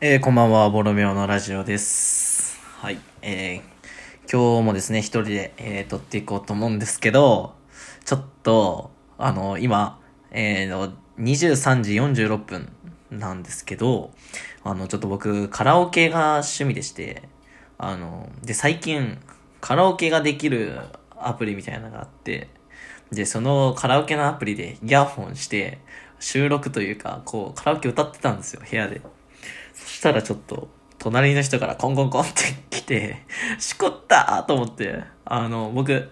えー、こんばんは、ボロメオのラジオです。はい。えー、今日もですね、一人で、えー、撮っていこうと思うんですけど、ちょっと、あの、今、えーの、23時46分なんですけど、あの、ちょっと僕、カラオケが趣味でして、あの、で、最近、カラオケができるアプリみたいなのがあって、で、そのカラオケのアプリでイヤホンして、収録というか、こう、カラオケ歌ってたんですよ、部屋で。したらちょっと、隣の人からコンコンコンって来て、しこったと思って、あの、僕、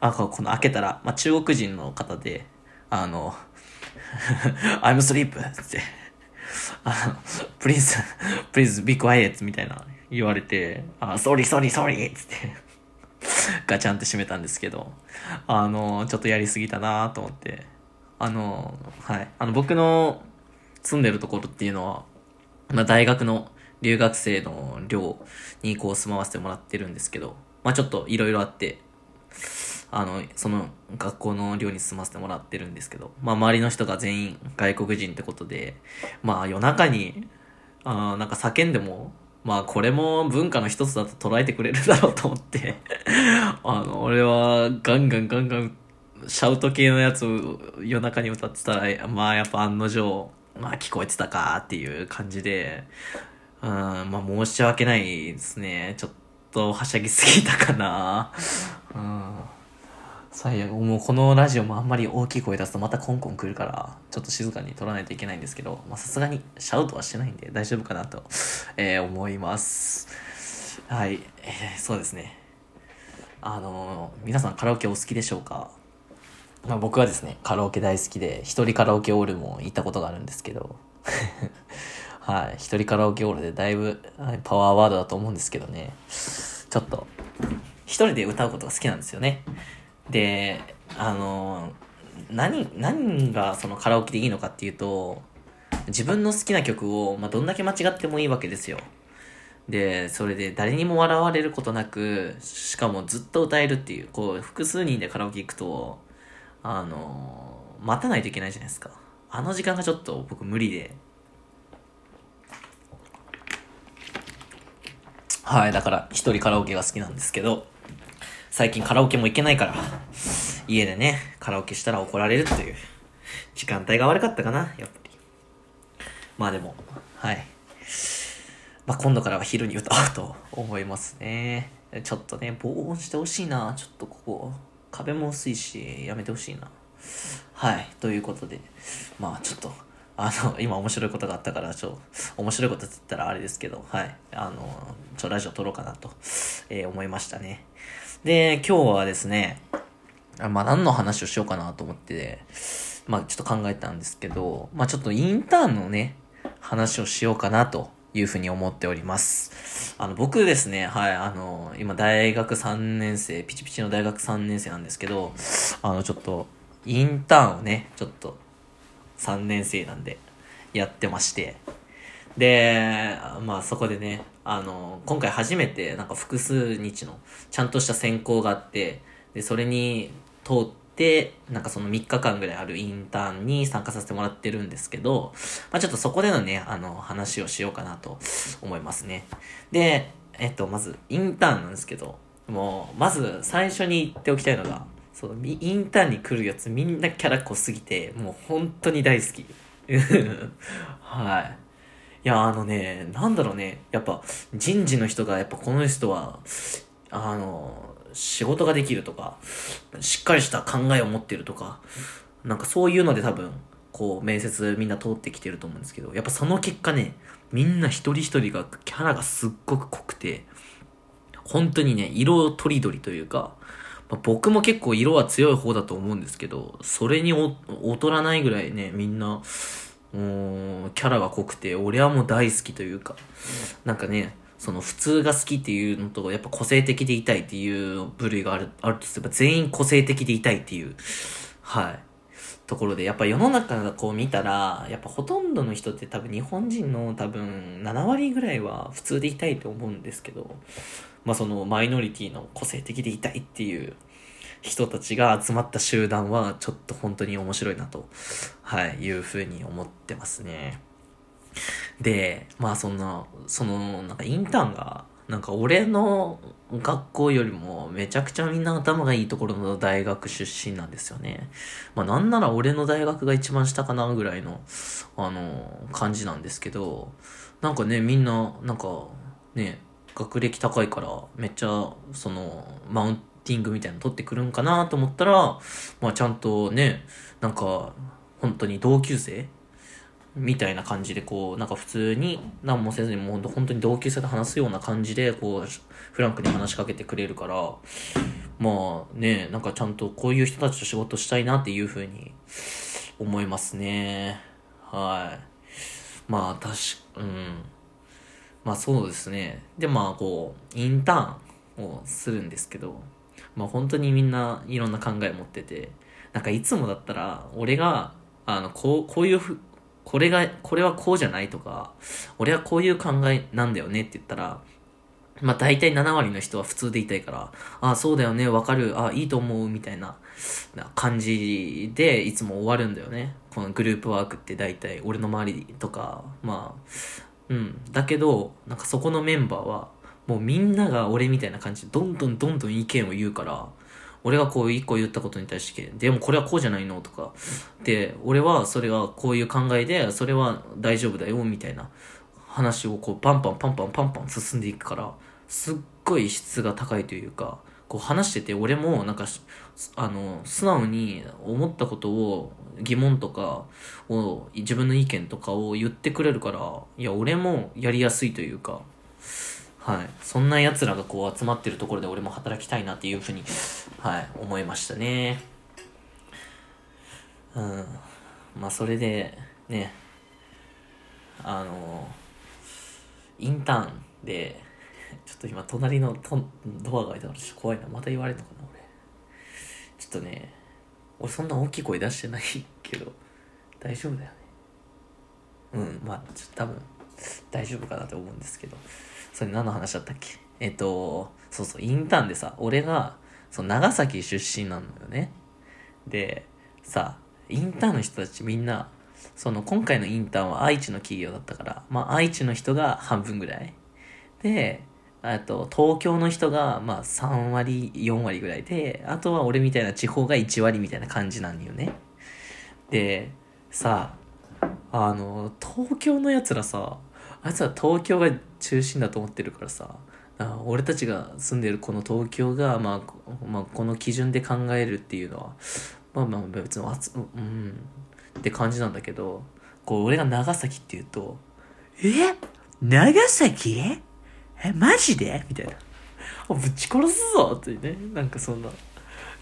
あ、この開けたら、まあ、中国人の方で、あの、I'm sleep って、あの、please, please be quiet! みたいな言われて、あ、sorry, sorry, sorry! つって、ガチャンって閉めたんですけど、あの、ちょっとやりすぎたなと思って、あの、はい。あの、僕の住んでるところっていうのは、まあ、大学の留学生の寮にこう住まわせてもらってるんですけど、まあ、ちょっといろいろあって、あの、その学校の寮に住ませてもらってるんですけど、まあ、周りの人が全員外国人ってことで、まあ、夜中に、あなんか叫んでも、まあ、これも文化の一つだと捉えてくれるだろうと思って、あの、俺はガンガンガンガン、シャウト系のやつを夜中に歌ってたら、まあ、やっぱ案の定、まあ、聞こえてたかっていう感じで、うん、まあ、申し訳ないですね。ちょっと、はしゃぎすぎたかな。うん。最悪。もうこのラジオもあんまり大きい声出すとまたコンコン来るから、ちょっと静かに撮らないといけないんですけど、まあさすがにシャウトはしてないんで大丈夫かなと、えー思います。はい、えーそうですね。あのー皆さんカラオケお好きでしょうか？まあ僕はですね、カラオケ大好きで、一人カラオケオールも行ったことがあるんですけど、はい、一人カラオケオールでだいぶパワーワードだと思うんですけどね、ちょっと、一人で歌うことが好きなんですよね。で、あの、何、何がそのカラオケでいいのかっていうと、自分の好きな曲を、まあ、どんだけ間違ってもいいわけですよ。で、それで誰にも笑われることなく、しかもずっと歌えるっていう、こう、複数人でカラオケ行くと、あの、待たないといけないじゃないですか。あの時間がちょっと僕無理で。はい、だから一人カラオケが好きなんですけど、最近カラオケも行けないから、家でね、カラオケしたら怒られるという、時間帯が悪かったかな、やっぱり。まあでも、はい。まあ今度からは昼に歌おうと思いますね。ちょっとね、防音してほしいな。ちょっとここ、壁も薄いし、やめてほしいな。はい。ということで、まあちょっと、あの、今面白いことがあったから、ちょ、面白いことって言ったらあれですけど、はい。あの、ちょ、ラジオ撮ろうかなと、えー思いましたね。で、今日はですね、まあ何の話をしようかなと思って、まあちょっと考えたんですけど、まあちょっとインターンのね、話をしようかなというふうに思っております。あの、僕ですね、はい、あの、今大学3年生、ピチピチの大学3年生なんですけど、あの、ちょっと、インターンをね、ちょっと、3年生なんで、やってまして、で、まあそこでね、あの、今回初めてなんか複数日のちゃんとした選考があって、で、それに通って、なんかその3日間ぐらいあるインターンに参加させてもらってるんですけど、まあちょっとそこでのね、あの、話をしようかなと思いますね。で、えっと、まず、インターンなんですけど、もう、まず最初に言っておきたいのが、その、インターンに来るやつみんなキャラ濃すぎて、もう本当に大好き。はい。いや、あのね、なんだろうね、やっぱ人事の人が、やっぱこの人は、あの、仕事ができるとか、しっかりした考えを持ってるとか、なんかそういうので多分、こう、面接みんな通ってきてると思うんですけど、やっぱその結果ね、みんな一人一人がキャラがすっごく濃くて、本当にね、色とりどりというか、まあ僕も結構色は強い方だと思うんですけど、それにお劣らないぐらいね、みんな、もう、キャラが濃くて、俺はもう大好きというか、なんかね、その普通が好きっていうのと、やっぱ個性的でいたいっていう部類がある、あるとすれば、全員個性的でいたいっていう、はい。ところで、やっぱ世の中がこう見たら、やっぱほとんどの人って多分日本人の多分7割ぐらいは普通でいたいと思うんですけど、まあそのマイノリティの個性的でいたいっていう人たちが集まった集団はちょっと本当に面白いなと、はい、いうふうに思ってますね。で、まあそんな、その、なんかインターンが、なんか俺の学校よりもめちゃくちゃみんな頭がいいところの大学出身なんですよね。まあなんなら俺の大学が一番下かなぐらいの、あの、感じなんですけど、なんかね、みんな、なんか、ね、学歴高いからめっちゃ、その、マウンティングみたいなの取ってくるんかなと思ったら、まあちゃんとね、なんか、本当に同級生みたいな感じで、こう、なんか普通に何もせずに、もう本当に同級生と話すような感じで、こう、フランクに話しかけてくれるから、まあね、なんかちゃんとこういう人たちと仕事したいなっていうふうに思いますね。はい。まあ、確か、うん。まあそうですね。で、まあこう、インターンをするんですけど、まあ本当にみんないろんな考え持ってて、なんかいつもだったら、俺が、あの、こう、こういうふ、これが、これはこうじゃないとか、俺はこういう考えなんだよねって言ったら、まあ大体7割の人は普通でいたいから、ああ、そうだよね、わかる、ああ、いいと思う、みたいな感じでいつも終わるんだよね。このグループワークって大体俺の周りとか、まあ、うん。だけど、なんかそこのメンバーは、もうみんなが俺みたいな感じでどんどんどんどん意見を言うから、俺がこう一個言ったことに対して、でもこれはこうじゃないのとか、で、俺はそれはこういう考えで、それは大丈夫だよ、みたいな話をこうパンパンパンパンパンパン進んでいくから、すっごい質が高いというか、こう話してて俺もなんか、あの、素直に思ったことを疑問とかを、自分の意見とかを言ってくれるから、いや、俺もやりやすいというか、はい。そんな奴らがこう集まってるところで俺も働きたいなっていうふうに、はい、思いましたね。うん。まあ、それで、ね、あの、インターンで、ちょっと今隣のトドアが開いたから怖いな。また言われるのかな、俺。ちょっとね、俺そんな大きい声出してないけど、大丈夫だよね。うん、まあ、ちょっと多分、大丈夫かなと思うんですけど。それ何の話だったっけ？えっと、そうそう、インターンでさ、俺が、その長崎出身なのよね。で、さ、インターンの人たちみんな、その今回のインターンは愛知の企業だったから、まあ愛知の人が半分ぐらい。で、あと、東京の人が、まあ3割、4割ぐらいで、あとは俺みたいな地方が1割みたいな感じなんよね。で、さ、あの、東京のやつらさ、あいつは東京が中心だと思ってるからさ。俺たちが住んでるこの東京が、まあ、まあこの基準で考えるっていうのはまあまあ別にうんって感じなんだけどこう俺が長崎って言うと「え？長崎？えマジで?」みたいな「ぶち殺すぞ!」ってね。なんかそんな。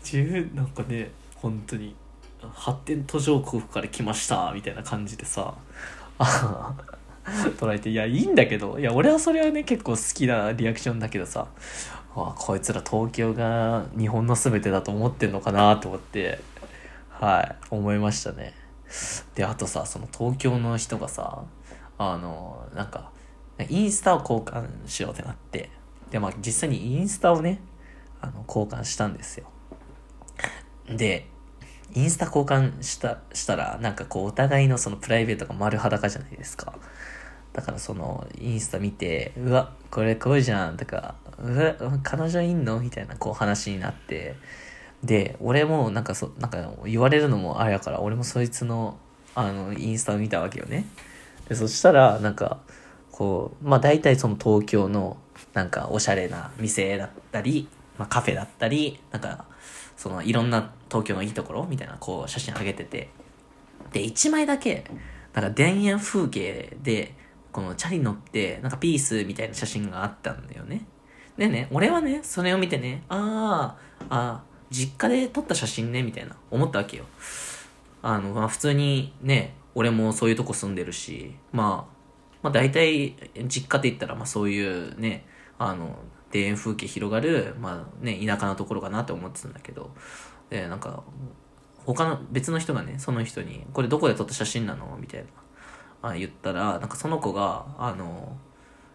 自分なんかね本当に発展途上国から来ました！みたいな感じでさ。あ捉えて、いや、いいんだけど、いや、俺はそれはね、結構好きなリアクションだけどさ、わこいつら東京が日本の全てだと思ってんのかなと思って、はい、思いましたね。で、あとさ、その東京の人がさ、あの、なんか、インスタを交換しようってなって、で、まあ実際にインスタをね、あの、交換したんですよ。で、インスタ交換した、したら、なんかこう、お互いのそのプライベートが丸裸じゃないですか。だからその、インスタ見て、うわ、これこうじゃん、とか、うわ、彼女いんのみたいなこう話になって、で、俺もなんかそ、なんか言われるのもあれやから、俺もそいつの、あの、インスタを見たわけよね。で、そしたら、なんか、こう、まあ大体その東京の、なんかおしゃれな店だったり、まあカフェだったり、なんか、そのいろんな東京のいいところみたいなこう写真上げてて、で、1枚だけ、なんか田園風景で、このチャリ乗って、なんかピースみたいな写真があったんだよね。でね、俺はね、それを見てね、ああ、ああ、実家で撮った写真ね、みたいな、思ったわけよ。あの、まあ普通にね、俺もそういうとこ住んでるし、まあ、まあ大体、実家って言ったら、まあそういうね、あの、田園風景広がる、まあね、田舎のところかなって思ってたんだけど、で、なんか、他の別の人がね、その人に、これどこで撮った写真なの？みたいな。あ言ったらなんかその子があの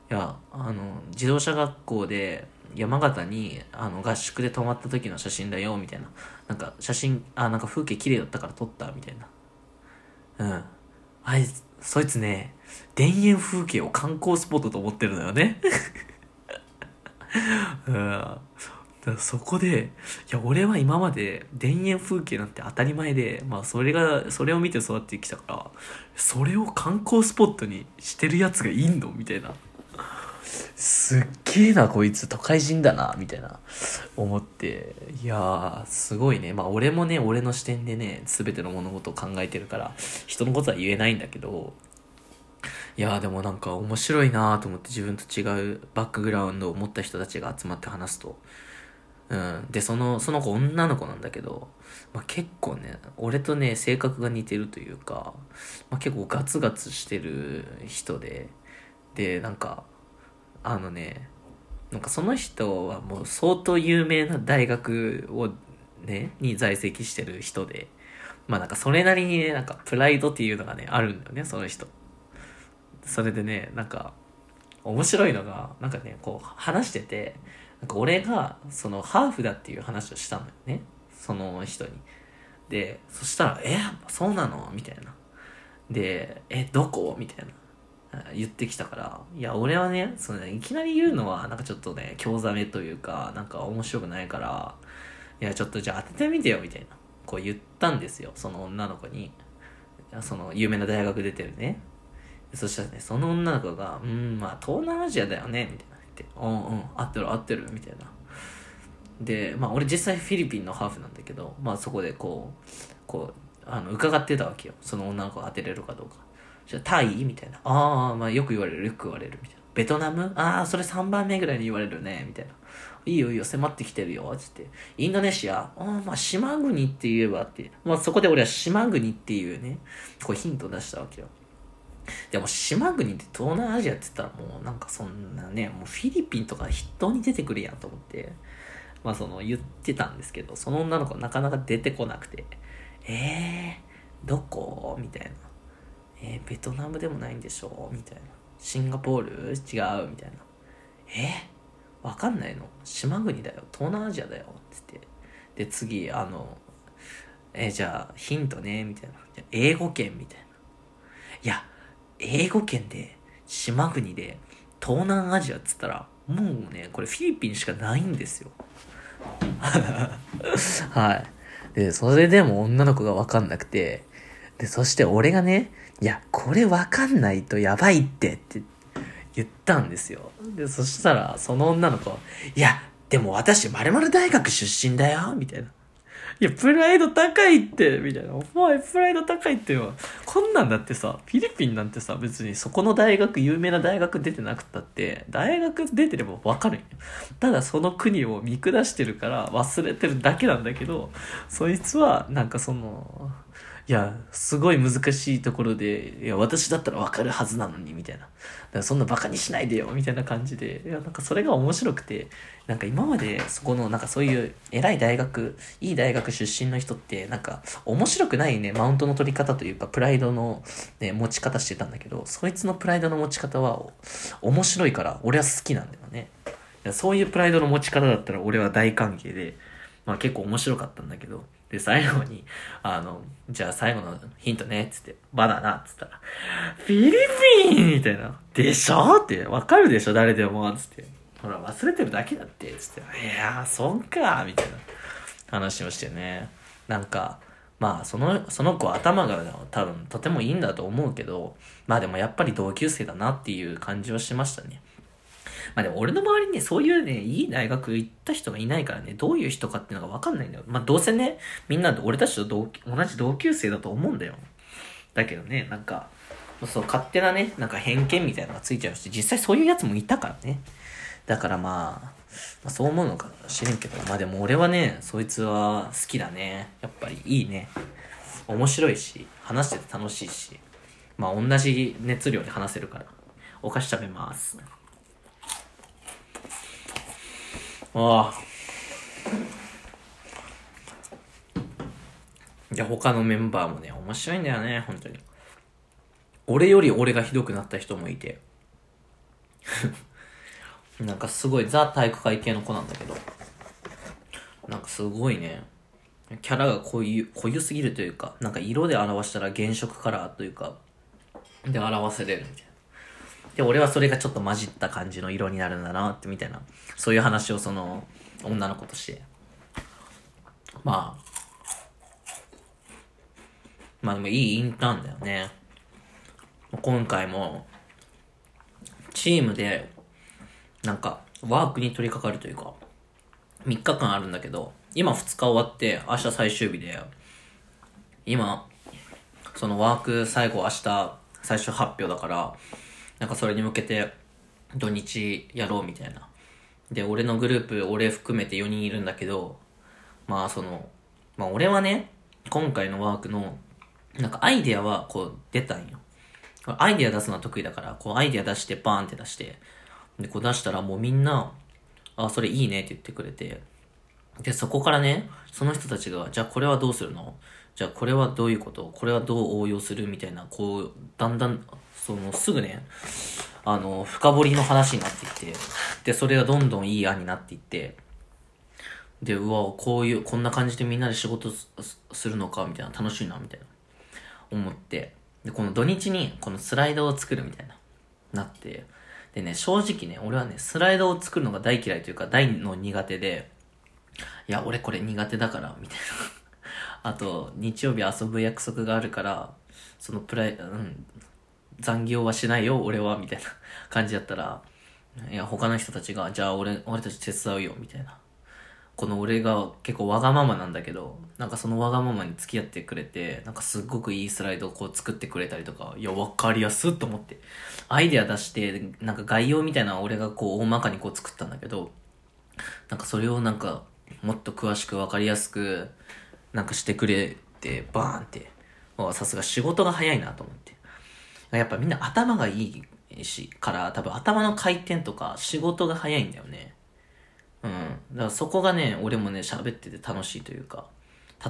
いやあの自動車学校で山形にあの合宿で泊まった時の写真だよみたいな。なんか写真あなんか風景綺麗だったから撮ったみたいな。うん。あいそいつね、田園風景を観光スポットと思ってるのよね。だそこで、いや、俺は今まで田園風景なんて当たり前で、まあ、それが、それを見て育ってきたから、それを観光スポットにしてるやつがいんの？みたいな。すっげえな、こいつ、都会人だな、みたいな、思って。いやー、すごいね。まあ、俺もね、俺の視点でね、すべての物事を考えてるから、人のことは言えないんだけど、いやーでもなんか面白いなーと思って自分と違うバックグラウンドを持った人たちが集まって話すと、うん。で、その、その子女の子なんだけど、まあ、結構ね、俺とね、性格が似てるというか、まあ、結構ガツガツしてる人で、で、なんか、あのね、なんかその人はもう相当有名な大学をね、に在籍してる人で、まあなんかそれなりにね、なんかプライドっていうのがね、あるんだよね、その人。それでね、なんか、面白いのが、なんかね、こう話してて、なんか俺が、その、ハーフだっていう話をしたのよね。その人に。で、そしたら、え、そうなの？みたいな。で、え、どこ？みたいな。言ってきたから、いや、俺はね、そのね、いきなり言うのは、なんかちょっとね、興ざめというか、なんか面白くないから、いや、ちょっとじゃあ当ててみてよ、みたいな。こう言ったんですよ、その女の子に。その、有名な大学出てるね。そしたらね、その女の子が、うん、まあ、東南アジアだよね、みたいな。って「うんうん合ってる合ってる」みたいな。でまあ俺実際フィリピンのハーフなんだけどまあそこでこうこうあの伺ってたわけよ。その女の子が当てれるかどうか。じゃタイ？みたいな。ああまあよく言われる。よく言われる。みたいな。ベトナム？ああそれ3番目ぐらいに言われるね。みたいな。いいよいいよ。迫ってきてるよ。つって。インドネシア？ああまあ島国って言えばって。まあそこで俺は島国っていうねこうヒント出したわけよ。でも島国って東南アジアって言ったらもうなんかそんなね、もうフィリピンとか筆頭に出てくるやんと思って、まあその言ってたんですけど、その女の子なかなか出てこなくて、えー、どこ？みたいな。えー、ベトナムでもないんでしょ？みたいな。シンガポール？違う？みたいな。えー、わかんないの？島国だよ。東南アジアだよ。つって。で、次、あの、えー、じゃあ、ヒントね、みたいな。英語圏みたいな。いや、英語圏で、島国で、東南アジアっつったら、もうね、これフィリピンしかないんですよ。はい。で、それでも女の子がわかんなくて、で、そして俺がね、いや、これわかんないとやばいってって言ったんですよ。で、そしたら、その女の子、いや、でも私、〇〇大学出身だよ、みたいな。いや、プライド高いって、みたいな。お前、プライド高いってよ。こんなんだってさ、フィリピンなんてさ、別にそこの大学、有名な大学出てなくったって、大学出てればわかるんよ。ただその国を見下してるから忘れてるだけなんだけど、そいつは、なんかその、いや、すごい難しいところで、いや、私だったらわかるはずなのに、みたいな。だからそんなバカにしないでよ、みたいな感じで、いや、なんかそれが面白くて、なんか今までそこの、なんかそういう偉い大学、いい大学出身の人って、なんか面白くないね、マウントの取り方というか、プライドの、ね、持ち方してたんだけど、そいつのプライドの持ち方は面白いから、俺は好きなんだよね。そういうプライドの持ち方だったら俺は大歓迎で、まあ結構面白かったんだけど、で、最後に、あの、じゃあ最後のヒントね、つって、バナナつったら、フィリピンみたいな。でしょって、わかるでしょ誰でもつって。ほら、忘れてるだけだって、つって。いやー、そんかーみたいな話をしてね。なんか、まあ、その、その子頭が多分とてもいいんだと思うけど、まあでもやっぱり同級生だなっていう感じはしましたね。まあでも俺の周りにね、そういうね、いい大学行った人がいないからね、どういう人かっていうのがわかんないんだよ。まあどうせね、みんな俺たちと同同じ同級生だと思うんだよ。だけどね、なんか、そう、勝手なね、なんか偏見みたいなのがついちゃうし、実際そういうやつもいたからね。だからまあ、まあ、そう思うのかもしれんけど、まあでも俺はね、そいつは好きだね。やっぱりいいね。面白いし、話してて楽しいし、まあ同じ熱量で話せるから、お菓子食べます。ああ。いや、他のメンバーもね、面白いんだよね、本当に。俺より俺がひどくなった人もいて。なんかすごいザ体育会系の子なんだけど。なんかすごいね、キャラが濃ゆ、濃ゆすぎるというか、なんか色で表したら原色カラーというか、で、表せれるみたいな。で、俺はそれがちょっと混じった感じの色になるんだなって、みたいな。そういう話をその、女の子として。まあ、まあでもいいインターンだよね。今回も、チームで、なんか、ワークに取り掛かるというか、3日間あるんだけど、今2日終わって、明日最終日で、今、そのワーク最後明日最終発表だから、なんかそれに向けて土日やろうみたいな。で、俺のグループ、俺含めて4人いるんだけど、まあその、まあ俺はね、今回のワークの、なんかアイデアはこう出たんよ。アイデア出すのは得意だから、こうアイデア出してバーンって出して、で、こう出したらもうみんな、あ、それいいねって言ってくれて、で、そこからね、その人たちが、じゃあこれはどうするの？じゃあこれはどういうこと？これはどう応用する？みたいな、こう、だんだん、その、すぐね、あの、深掘りの話になっていって、で、それがどんどんいい案になっていって、で、うわ、こういう、こんな感じでみんなで仕事するのか、みたいな、楽しいな、みたいな、思って、で、この土日に、このスライドを作るみたいな、なって、でね、正直ね、俺はね、スライドを作るのが大嫌いというか、大の苦手で、いや、俺これ苦手だから、みたいな。あと、日曜日遊ぶ約束があるから、そのプライ、うん、残業はしないよ、俺は、みたいな感じやったら、いや、他の人たちが、じゃあ俺、俺たち手伝うよ、みたいな。この俺が結構わがままなんだけど、なんかそのわがままに付き合ってくれて、なんかすっごくいいスライドをこう作ってくれたりとか、いや、わかりやすっと思って。アイデア出して、なんか概要みたいな俺がこう大まかにこう作ったんだけど、なんかそれをなんかもっと詳しくわかりやすく、なんかしてくれて、バーンって。さすが仕事が早いなと思って。やっぱみんな頭がいいし、から多分頭の回転とか仕事が早いんだよね。うん。だからそこがね、俺もね、喋ってて楽しいというか。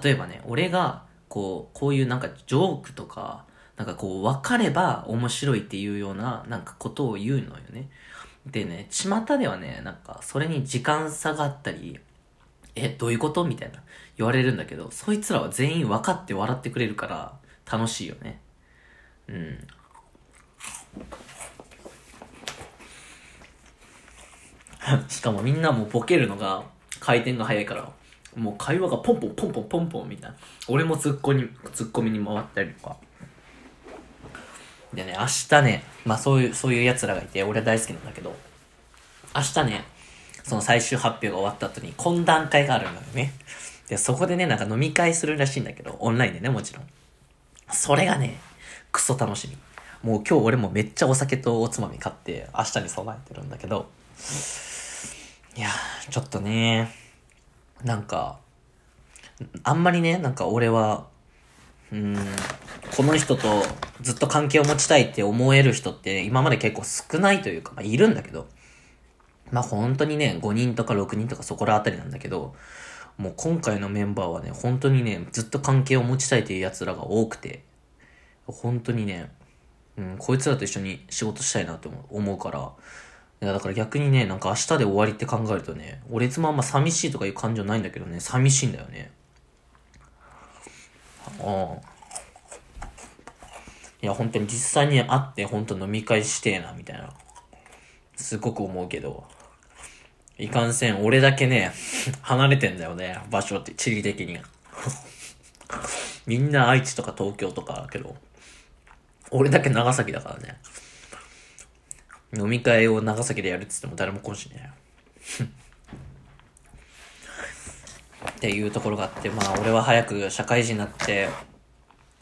例えばね、俺が、こう、こういうなんかジョークとか、なんかこう、分かれば面白いっていうような、なんかことを言うのよね。でね、巷ではね、なんか、それに時間差があったり、え、どういうことみたいな言われるんだけど、そいつらは全員分かって笑ってくれるから楽しいよね。うん。しかもみんなもうボケるのが回転が速いから、もう会話がポンポンポンポンポンポンみたいな。俺もツッコミ、ツッコミに回ったりとか。でね、明日ね、まあそういう、そういう奴らがいて、俺大好きなんだけど、明日ね、その最終発表が終わった後に懇談会があるのよね。で、そこでね、なんか飲み会するらしいんだけど、オンラインでね、もちろん。それがね、クソ楽しみ。もう今日俺もめっちゃお酒とおつまみ買って明日に備えてるんだけど、いやちょっとね、なんか、あんまりね、なんか俺は、うん、この人とずっと関係を持ちたいって思える人って今まで結構少ないというか、まあいるんだけど、まあ本当にね、5人とか6人とかそこらあたりなんだけど、もう今回のメンバーはね、本当にね、ずっと関係を持ちたいという奴らが多くて、本当にね、うん、こいつらと一緒に仕事したいなと思うから、いや、だから逆にね、なんか明日で終わりって考えるとね、俺いつもあんま寂しいとかいう感情ないんだけどね、寂しいんだよね。ああ。いや、本当に実際に会って本当飲み会してえな、みたいな。すごく思うけど。いかんせん、俺だけね、離れてんだよね、場所って、地理的に。みんな愛知とか東京とかだけど、俺だけ長崎だからね。飲み会を長崎でやるっつっても誰も来んしね。っていうところがあって、まあ俺は早く社会人になって、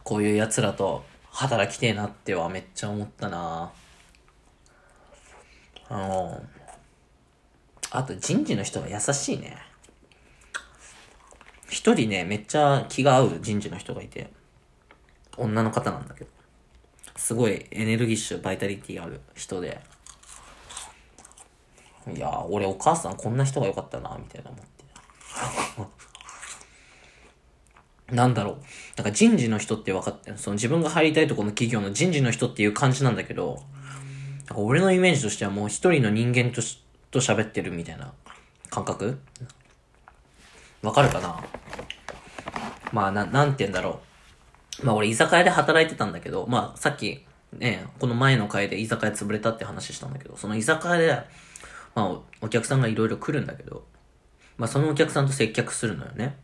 こういう奴らと働きてえなってはめっちゃ思ったなあの、あと人事の人が優しいね。一人ね、めっちゃ気が合う人事の人がいて、女の方なんだけど、すごいエネルギッシュ、バイタリティある人で、いや俺お母さんこんな人が良かったな、みたいな思って。なんだろう。なんか人事の人って分かって、その自分が入りたいところの企業の人事の人っていう感じなんだけど、なんか俺のイメージとしてはもう一人の人間としと喋ってるみたいな感覚？わかるかな？まあ、な、なんて言うんだろう。まあ俺居酒屋で働いてたんだけど、まあさっきね、この前の回で居酒屋潰れたって話したんだけど、その居酒屋で、まあ、お客さんがいろいろ来るんだけど、まあ、そのお客さんと接客するのよね。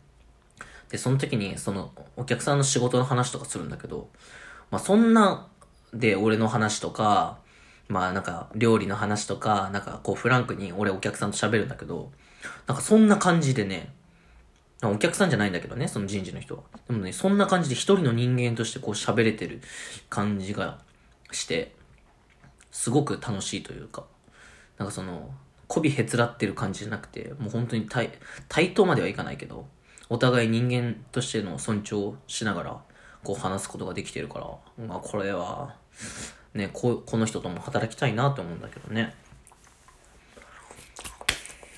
で、その時に、その、お客さんの仕事の話とかするんだけど、まあ、そんな、で、俺の話とか、まあ、なんか、料理の話とか、なんか、こう、フランクに俺お客さんと喋るんだけど、なんか、そんな感じでね、お客さんじゃないんだけどね、その人事の人は。でもね、そんな感じで一人の人間としてこう喋れてる感じがして、すごく楽しいというか、なんかその、媚びへつらってる感じじゃなくて、もう本当に対、対等まではいかないけど、お互い人間としての尊重しながら、こう話すことができてるから、まあこれは、ね、ここの人とも働きたいなと思うんだけどね。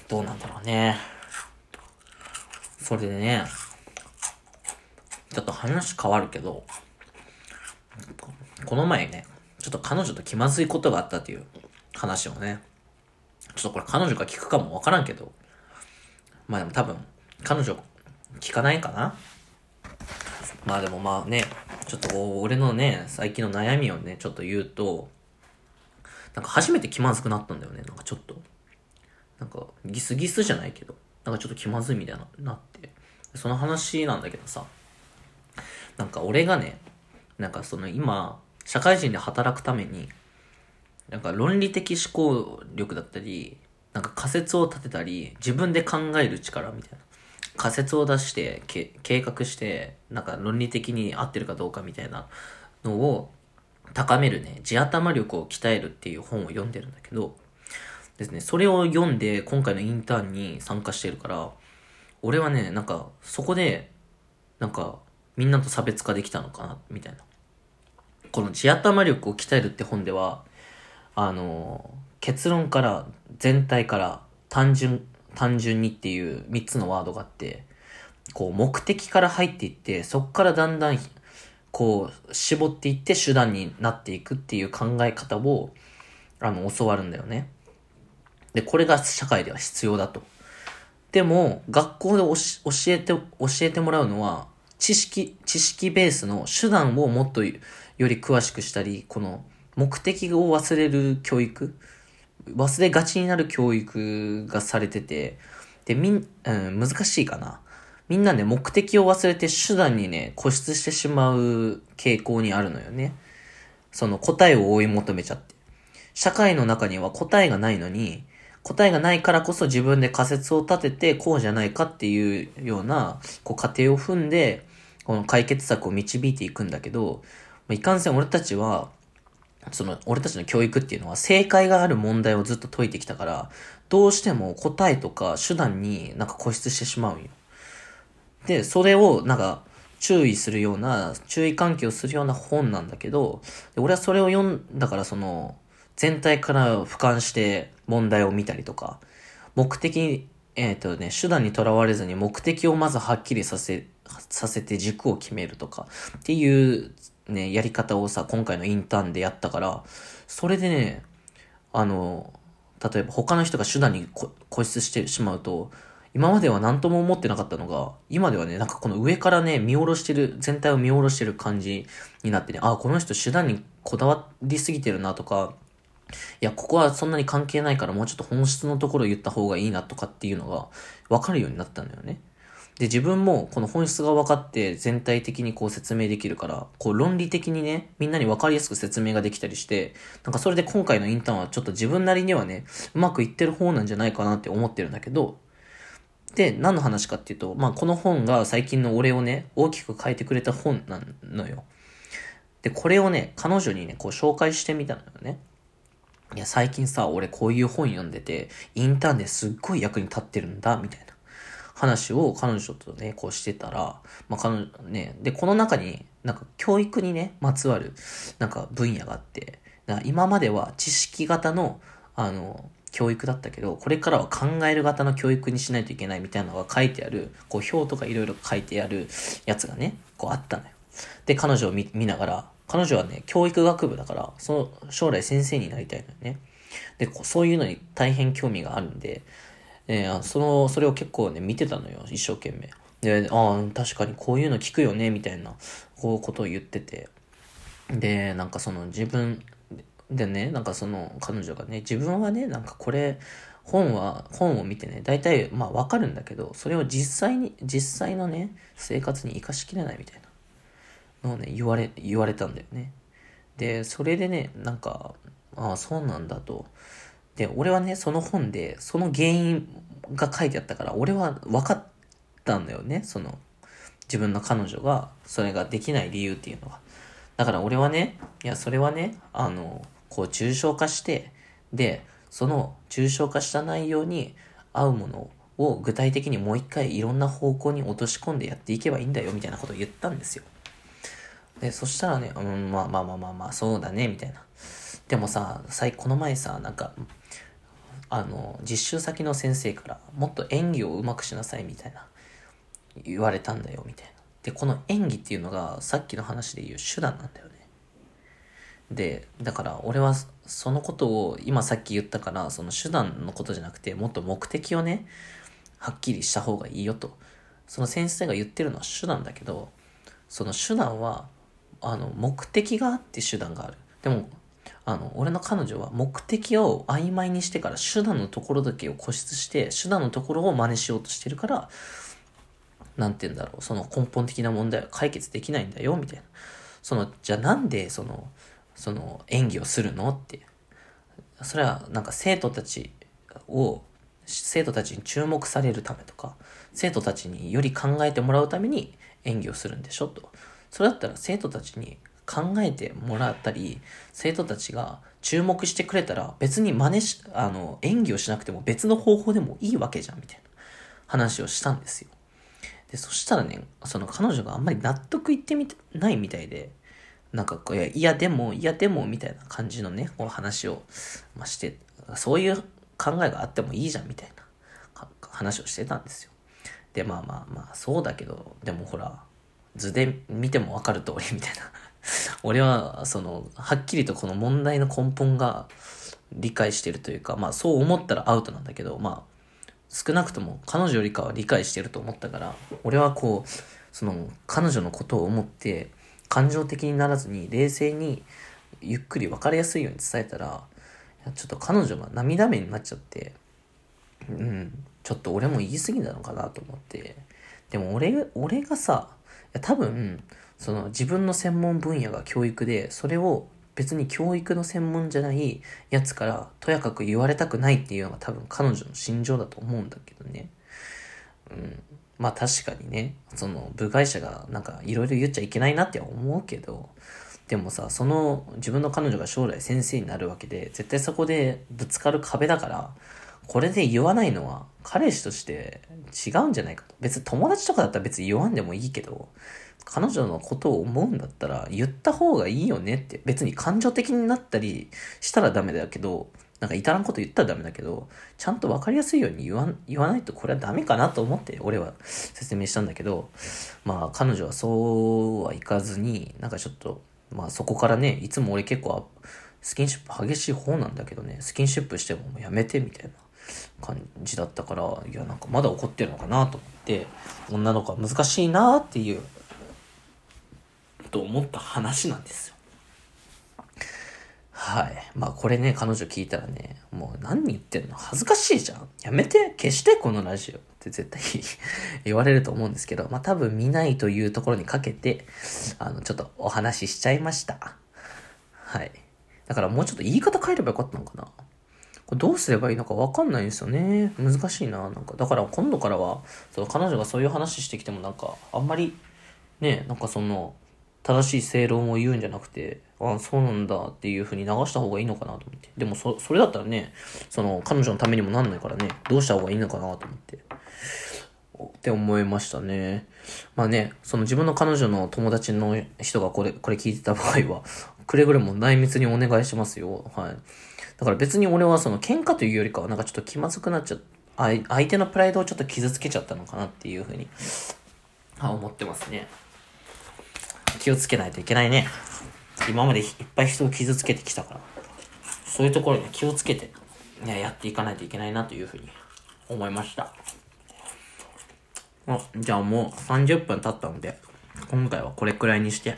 どうなんだろうね。それでね、ちょっと話変わるけど、この前ね、ちょっと彼女と気まずいことがあったっていう話をね、ちょっとこれ彼女が聞くかもわからんけど、まあでも多分、彼女聞かないかな？まあでもまあね、ちょっと俺のね、最近の悩みをね、ちょっと言うと、なんか初めて気まずくなったんだよね、なんかちょっと。なんかギスギスじゃないけど。なんかちょっと気まずいみたいな、なって。その話なんだけどさ、なんか俺がね、なんかその今、社会人で働くために、なんか論理的思考力だったり、なんか仮説を立てたり、自分で考える力みたいな。仮説を出して、計画して、なんか論理的に合ってるかどうかみたいなのを高めるね、地頭力を鍛えるっていう本を読んでるんだけど、ですね、それを読んで今回のインターンに参加してるから、俺はね、なんか、そこで、なんか、みんなと差別化できたのかな、みたいな。この地頭力を鍛えるって本では、あの、結論から、全体から、単純、単純にっていう3つのワードがあって、こう、目的から入っていって、そっからだんだん、こう、絞っていって手段になっていくっていう考え方を、あの、教わるんだよね。で、これが社会では必要だと。でも、学校で教えて、教えてもらうのは、知識、知識ベースの手段をもっとより詳しくしたり、この目的を忘れる教育、忘れがちになる教育がされてて、で、みん、うん、難しいかな。みんなね、目的を忘れて手段にね、固執してしまう傾向にあるのよね。その答えを追い求めちゃって。社会の中には答えがないのに、答えがないからこそ自分で仮説を立ててこうじゃないかっていうようなこう過程を踏んでこの解決策を導いていくんだけど、いかんせん俺たちはその俺たちの教育っていうのは正解がある問題をずっと解いてきたからどうしても答えとか手段になんか固執してしまうんよ。で、それをなんか注意するような、注意喚起をするような本なんだけど、俺はそれを読んだからその、全体から俯瞰して問題を見たりとか、目的、えっ、ー、とね、手段にとらわれずに目的をまずはっきりさせ、させて軸を決めるとか。っていうね、やり方をさ、今回のインターンでやったから、それでね、あの、例えば他の人が手段に固執してしまうと、今までは何とも思ってなかったのが、今ではね、なんかこの上からね、見下ろしてる、全体を見下ろしてる感じになってね、あ、この人手段にこだわりすぎてるなとか、いや、ここはそんなに関係ないからもうちょっと本質のところを言った方がいいなとかっていうのが分かるようになったんだよね。で、自分もこの本質が分かって全体的にこう説明できるから、こう論理的にね、みんなに分かりやすく説明ができたりして、なんかそれで今回のインターンはちょっと自分なりにはね、うまくいってる方なんじゃないかなって思ってるんだけど、で、何の話かっていうと、まあこの本が最近の俺をね、大きく変えてくれた本なのよ。で、これをね、彼女にね、こう紹介してみたのよね。いや、最近さ、俺こういう本読んでて、インターンですっごい役に立ってるんだ、みたいな話を彼女とね、こうしてたら、まあ、彼女ね、で、この中に、なんか教育にね、まつわる、なんか分野があって、今までは知識型の、あの、教育だったけど、これからは考える型の教育にしないといけないみたいなのが書いてある、こう表とかいろいろ書いてあるやつがね、こうあったのよ。で、彼女を見ながら、彼女はね、教育学部だから、その将来先生になりたいのよね。で、そういうのに大変興味があるんで、えー、その、それを結構ね、見てたのよ、一生懸命。で、ああ、確かにこういうの聞くよね、みたいな、こうことを言ってて。で、なんかその自分でね、なんかその彼女がね、自分はね、なんかこれ、本は、本を見てね、大体まあわかるんだけど、それを実際に、実際のね、生活に活かしきれないみたいなのね、言われ、言われたんだよね。で、それでね、なんか、ああ、そうなんだと。で、俺はね、その本で、その原因が書いてあったから、俺は分かったんだよね、その、自分の彼女が、それができない理由っていうのは。だから俺はね、いや、それはね、あの、こう、抽象化して、で、その抽象化した内容に合うものを具体的にもう一回いろんな方向に落とし込んでやっていけばいいんだよみたいなことを言ったんですよ。で、そしたらね、うん、まあまあまあまあまあ、そうだね、みたいな。でもさ、最この前さ、なんか、あの、実習先の先生から、もっと演技をうまくしなさい、みたいな、言われたんだよ、みたいな。で、この演技っていうのが、さっきの話で言う手段なんだよね。で、だから俺はそのことを今さっき言ったから、その手段のことじゃなくて、もっと目的をね、はっきりした方がいいよと。その先生が言ってるのは手段だけど、その手段は、あの、目的があって手段がある。でも、あの、俺の彼女は目的を曖昧にしてから手段のところだけを固執して、手段のところを真似しようとしてるから、なんて言うんだろう、その根本的な問題は解決できないんだよ、みたいな。その、じゃあなんで、その、その演技をするのって。それはなんか生徒たちを、生徒たちに注目されるためとか、生徒たちにより考えてもらうために演技をするんでしょと。それだったら生徒たちに考えてもらったり、生徒たちが注目してくれたら別に真似し、あの、演技をしなくても別の方法でもいいわけじゃん、みたいな話をしたんですよ。で、そしたらね、その彼女があんまり納得いってみないみたいで、なんかこう、いや、でも、いや、でも、みたいな感じのね、こう話を、ま、して、そういう考えがあってもいいじゃん、みたいな話をしてたんですよ。で、まあまあまあ、そうだけど、でもほら、図で見てもわかる通り、みたいな。俺は、その、はっきりとこの問題の根本が理解してるというか、まあそう思ったらアウトなんだけど、まあ、少なくとも彼女よりかは理解してると思ったから、俺はこう、その、彼女のことを思って、感情的にならずに冷静にゆっくり分かりやすいように伝えたらちょっと彼女が涙目になっちゃってうんちょっと俺も言い過ぎなのかなと思ってでも俺俺がさ多分その自分の専門分野が教育でそれを別に教育の専門じゃないやつからとやかく言われたくないっていうのが多分彼女の心情だと思うんだけどね。うん。まあ確かにね、その部外者がなんかいろいろ言っちゃいけないなって思うけど、でもさ、その自分の彼女が将来先生になるわけで、絶対そこでぶつかる壁だから、これで言わないのは彼氏として違うんじゃないかと。別に友達とかだったら別に言わんでもいいけど、彼女のことを思うんだったら言った方がいいよねって。別に感情的になったりしたらダメだけど、なんか至らんこと言ったらダメだけど、ちゃんと分かりやすいように言わ言わないとこれはダメかなと思って俺は説明したんだけど、まあ彼女はそうはいかずに、なんかちょっと、まあそこからね、いつも俺結構スキンシップ激しい方なんだけどね、スキンシップしてもやめてみたいな感じだったから、いやなんかまだ怒ってるのかなと思って、女の子は難しいなっていう、と思った話なんですよ。はい。まあこれね、彼女聞いたらね、もう何言ってんの？恥ずかしいじゃん。やめて消してこのラジオって絶対 言われると思うんですけど、まあ多分見ないというところにかけて、あの、ちょっとお話ししちゃいました。はい。だからもうちょっと言い方変えればよかったのかな。これどうすればいいのかわかんないんですよね。難しいな。なんか、だから今度からは、その彼女がそういう話してきてもなんか、あんまり、ね、なんかその、正しい正論を言うんじゃなくて、あそうなんだっていう風に流した方がいいのかなと思って。でもそ、それだったらね、その、彼女のためにもなんないからね、どうした方がいいのかなと思って。って思いましたね。まあね、その自分の彼女の友達の人がこれ、これ聞いてた場合は、くれぐれも内密にお願いしますよ。はい。だから別に俺はその喧嘩というよりかはなんかちょっと気まずくなっちゃ相手のプライドをちょっと傷つけちゃったのかなっていうふうに、思ってますね。気をつけないといけないね。今までいっぱい人を傷つけてきたから、そういうところに気をつけて、ね、やっていかないといけないなというふうに思いました。あ、じゃあもう30分経ったので、今回はこれくらいにして、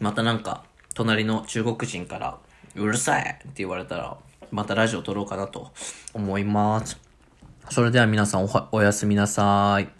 またなんか、隣の中国人から、うるさいって言われたら、またラジオ撮ろうかなと思います。それでは皆さんおはおやすみなさい。